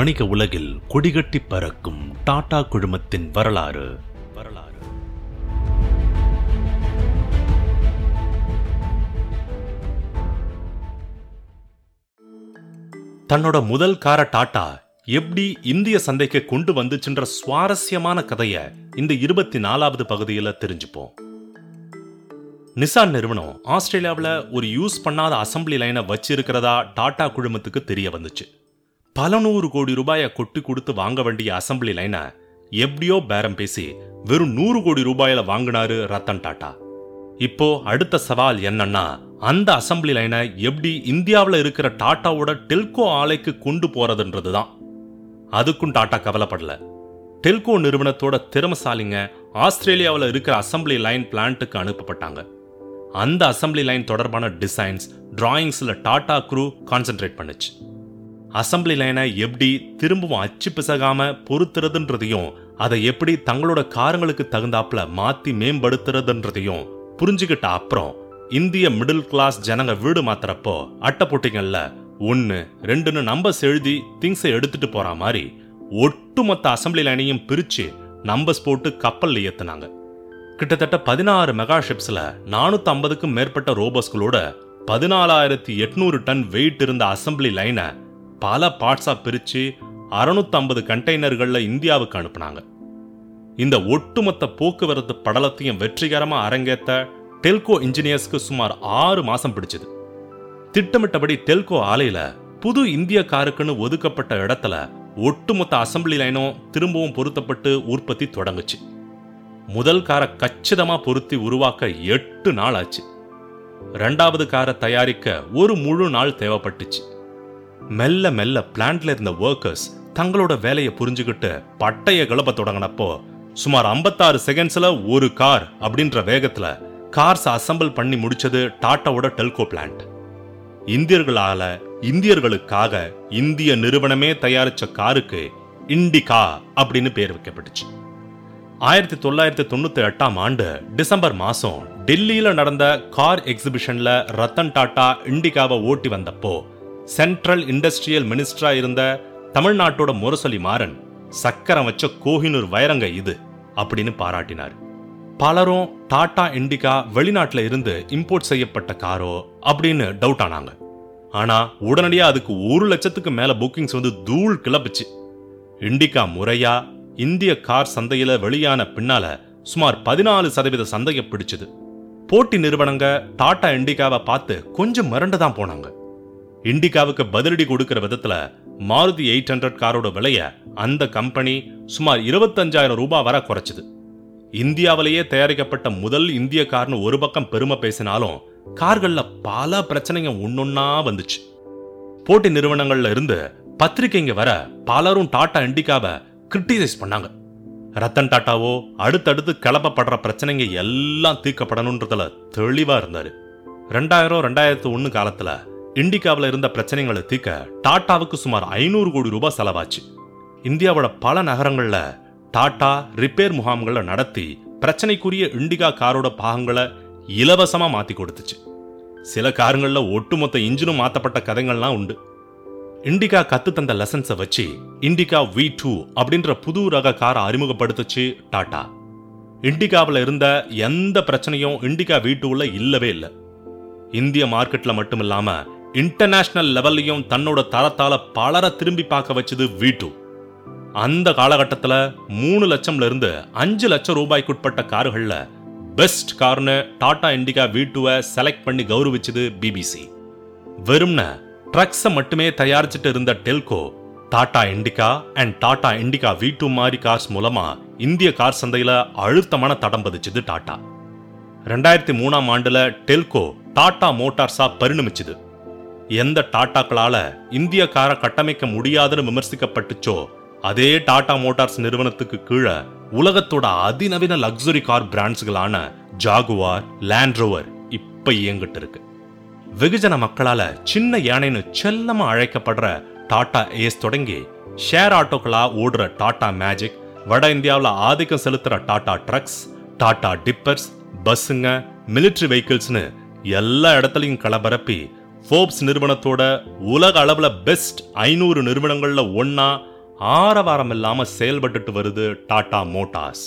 வணிக உலகில் கொடிகட்டி பறக்கும் டாடா குழுமத்தின் வரலாறு. வரலாறு தன்னோட முதல் கார டாடா எப்படி இந்திய சந்தைக்கு கொண்டு வந்துச்சுன்ற சுவாரஸ்யமான கதையை இந்த இருபத்தி நாலாவது பகுதியில் தெரிஞ்சுப்போம். நிசான் நிறுவனம் ஆஸ்திரேலியாவில் ஒரு யூஸ் பண்ணாத அசம்பிளி லைனை வச்சிருக்கிறதா டாடா குழுமத்துக்கு தெரிய வந்துச்சு. பல நூறு கோடி ரூபாயை கொட்டி கொடுத்து வாங்க வேண்டிய அசம்பிளி லைனை எப்படியோ பேரம் பேசி வெறும் நூறு கோடி ரூபாயில வாங்கினாரு ரத்தன் டாட்டா. இப்போ அடுத்த சவால் என்னன்னா அந்த அசம்பிளி லைனை எப்படி இந்தியாவில் இருக்கிற டாட்டாவோட டெல்கோ ஆலைக்கு கொண்டு போறதுன்றது தான் அதுக்கும் டாட்டா கவலைப்படல. டெல்கோ நிறுவனத்தோட திறமசாலிங்க ஆஸ்திரேலியாவில் இருக்கிற அசம்பிளி லைன் பிளான்ட்டுக்கு அனுப்பப்பட்டாங்க. அந்த அசம்பிளி லைன் தொடர்பான டிசைன்ஸ் டிராயிங்ஸில் டாடா குரூ கான்சென்ட்ரேட் பண்ணுச்சு. அசம்பிளி லைனை எப்படி திரும்பவும் அச்சு பிசகாம பொருத்துறதுன்றதையும் அதை எப்படி தங்களோட காரங்களுக்கு தகுந்தாப்புல மாத்தி மேம்படுத்துறதுன்றதையும் புரிஞ்சுக்கிட்ட அப்புறம் இந்திய மிடில் கிளாஸ் ஜனங்க வீடு மாத்துறப்போ அட்டைப்பொட்டிங்கள்ல ஒன்று ரெண்டுன்னு நம்பர்ஸ் எழுதி திங்ஸை எடுத்துட்டு போற மாதிரி ஒட்டுமொத்த அசம்பிளி லைனையும் பிரிச்சு நம்பர்ஸ் போட்டு கப்பல்ல ஏத்துனாங்க. கிட்டத்தட்ட பதினாறு மெகா ஷிப்ஸ்ல நானூத்தி ஐம்பதுக்கும் மேற்பட்ட ரோபோஸ்களோட பதினாலாயிரத்தி எட்நூறு டன் வெயிட் இருந்த அசம்பிளி லைனை பல பார்ட்ஸா பிரித்து அறுநூத்தம்பது கண்டெய்னர்களில் இந்தியாவுக்கு அனுப்புனாங்க. இந்த ஒட்டுமொத்த போக்குவரத்து படலத்தையும் வெற்றிகரமாக அரங்கேற்ற டெல்கோ இன்ஜினியர்ஸ்க்கு சுமார் ஆறு மாதம் பிடிச்சது. திட்டமிட்டபடி டெல்கோ ஆலையில் புது இந்திய காருக்குன்னு ஒதுக்கப்பட்ட இடத்துல ஒட்டுமொத்த அசம்பிளி லைனும் திரும்பவும் பொருத்தப்பட்டு உற்பத்தி தொடங்குச்சு. முதல் காரை கச்சிதமாக பொருத்தி உருவாக்க எட்டு நாள் ஆச்சு. ரெண்டாவது காரை தயாரிக்க ஒரு முழு நாள் தேவைப்பட்டுச்சு. மெல்ல மெல்ல பிளான்ட்ல இருந்த ஒர்க்கர்ஸ் தங்களோட வேலையை புரிஞ்சுக்கிட்டு பட்டைய கிளப்ப தொடங்கினப்போ சுமார் 56 செகண்ட்ஸ்ல ஒரு கார் அப்படின்ற வேகத்துல கார்ஸ் அசம்பிள் பண்ணி முடிச்சது டாட்டாவோட டெல்கோ பிளான்ட் இந்தியர்களால இந்தியர்களுக்காக இந்திய நிறுவனமே தயாரிச்ச காருக்கு இண்டிகா அப்படின்னு பேர் வைக்கப்பட்டுச்சு. ஆயிரத்தி தொள்ளாயிரத்தி தொண்ணூத்தி எட்டாம் ஆண்டு டிசம்பர் மாசம் டெல்லியில நடந்த கார் எக்ஸிபிஷன்ல ரத்தன் டாட்டா இண்டிகாவை ஓட்டி வந்தப்போ சென்ட்ரல் இண்டஸ்ட்ரியல் மினிஸ்டரா இருந்த தமிழ்நாட்டோட முரசொலி மாறன் சக்கரம் வச்ச கோஹினூர் வைரங்க இது அப்படின்னு பாராட்டினார். பலரும் டாடா இண்டிகா வெளிநாட்டுல இருந்து இம்போர்ட் செய்யப்பட்ட காரோ அப்படின்னு டவுட் ஆனாங்க. ஆனா உடனடியா அதுக்கு ஒரு லட்சத்துக்கு மேல புக்கிங்ஸ் வந்து தூள் கிளப்புச்சு. இண்டிகா முறையா இந்திய கார் சந்தையில வெளியான பின்னால சுமார் பதினாலு சதவீத சந்தையை பிடிச்சது. போட்டி நிறுவனங்க டாடா இண்டிகாவை பார்த்து கொஞ்சம் மிரண்டு தான் போனாங்க. இண்டிகாவுக்கு பதிலடி கொடுக்கிற விதத்துல மாருதி எயிட் ஹண்ட்ரட் காரோட விலைய அந்த கம்பெனி சுமார் இருபத்தஞ்சாயிரம் ரூபாய் வரை குறைச்சிது. இந்தியாவிலேயே தயாரிக்கப்பட்ட முதல் இந்திய கார்னு ஒரு பக்கம் பெருமை பேசினாலும் கார்கள்ல பல பிரச்சனைங்க ஒன்னொன்னா வந்துச்சு. போட்டி நிறுவனங்கள்ல இருந்து பத்திரிக்கைங்க வர பலரும் டாடா இண்டிகாவை கிரிட்டிசைஸ் பண்ணாங்க. ரத்தன் டாட்டாவோ அடுத்தடுத்து கிளப்பப்படுற பிரச்சனைங்க எல்லாம் தீர்க்கப்படணுன்றதுல தெளிவா இருந்தாரு. ரெண்டாயிரம் ரெண்டாயிரத்து ஒன்னு காலத்துல இண்டிகாவில் இருந்த பிரச்சனைகளை தீர்க்க டாட்டாவுக்கு சுமார் ஐநூறு கோடி ரூபாய் செலவாச்சு. இந்தியாவோட பல நகரங்கள்ல டாட்டா ரிப்பேர் முகாம்களை நடத்தி பிரச்சனைக்குரிய இண்டிகா காரோட பாகங்களை இலவசமா மாத்தி கொடுத்துச்சு. சில காருங்களில் ஒட்டுமொத்த இன்ஜினும் மாத்தப்பட்ட கதைகள்லாம் உண்டு. இண்டிகா கத்து தந்த லெசன்ஸை வச்சு இண்டிகா வி டூ அப்படின்ற புது ரக காரை அறிமுகப்படுத்துச்சு டாடா இண்டிகாவில் இருந்த எந்த பிரச்சனையும் இண்டிகா வி டூவில் இல்லவே இல்லை. இந்திய மார்க்கெட்ல மட்டும் இல்லாமல் இன்டர்நேஷனல் லெவல்லையும் தன்னோட தரத்தால் பலரை திரும்பி பார்க்க வச்சது வீட்டு. டூ அந்த காலகட்டத்தில் மூணு லட்சம்ல இருந்து அஞ்சு லட்சம் ரூபாய்க்குட்பட்ட கார்களில் பெஸ்ட் கார்னு டாடா இண்டிகா வீட்டுவை டூவை செலக்ட் பண்ணி கௌரவிச்சது பிபிசி வெறும்ன ட்ரக்ஸை மட்டுமே தயாரிச்சுட்டு இருந்த Telco Tata Indica and Tata Indica V two மாதிரி கார்ஸ் மூலமா இந்திய கார் சந்தையில் அழுத்தமான தடம் பதிச்சுது டாடா ரெண்டாயிரத்தி மூணாம் ஆண்டுல டெல்கோ டாடா மோட்டார்ஸா பரிணமிச்சுது. எந்த டாட்டாக்களால இந்திய காரை கட்டமைக்க முடியாதுன்னு விமர்சிக்கப்பட்டுச்சோ அதே டாடா மோட்டார்ஸ் நிறுவனத்துக்கு கீழே உலகத்தோட அதிநவீன லக்ஸுரி கார் பிராண்ட்ஸ்களான ஜாகுவார் லேண்ட்ரோவர் இப்ப இயங்கிட்டு இருக்கு. வெகுஜன மக்களால சின்ன யானைன்னு செல்லமா அழைக்கப்படுற டாடா ஏஸ் தொடங்கி ஷேர் ஆட்டோக்களா ஓடுற டாடா மேஜிக் வட இந்தியாவில் ஆதிக்கம் செலுத்துற டாடா ட்ரக்ஸ் டாடா டிப்பர்ஸ் பஸ்ஸுங்க மிலிட்ரி வெஹிக்கிள்ஸ்னு எல்லா இடத்துலையும் களபரப்பி ஃபோர்ப்ஸ் நிறுவனத்தோட உலக அளவுல பெஸ்ட் ஐநூறு நிறுவனங்கள்ல ஒன்னா ஆரவாரம் இல்லாமல் செயல்பட்டுட்டு வருது டாடா மோட்டார்ஸ்.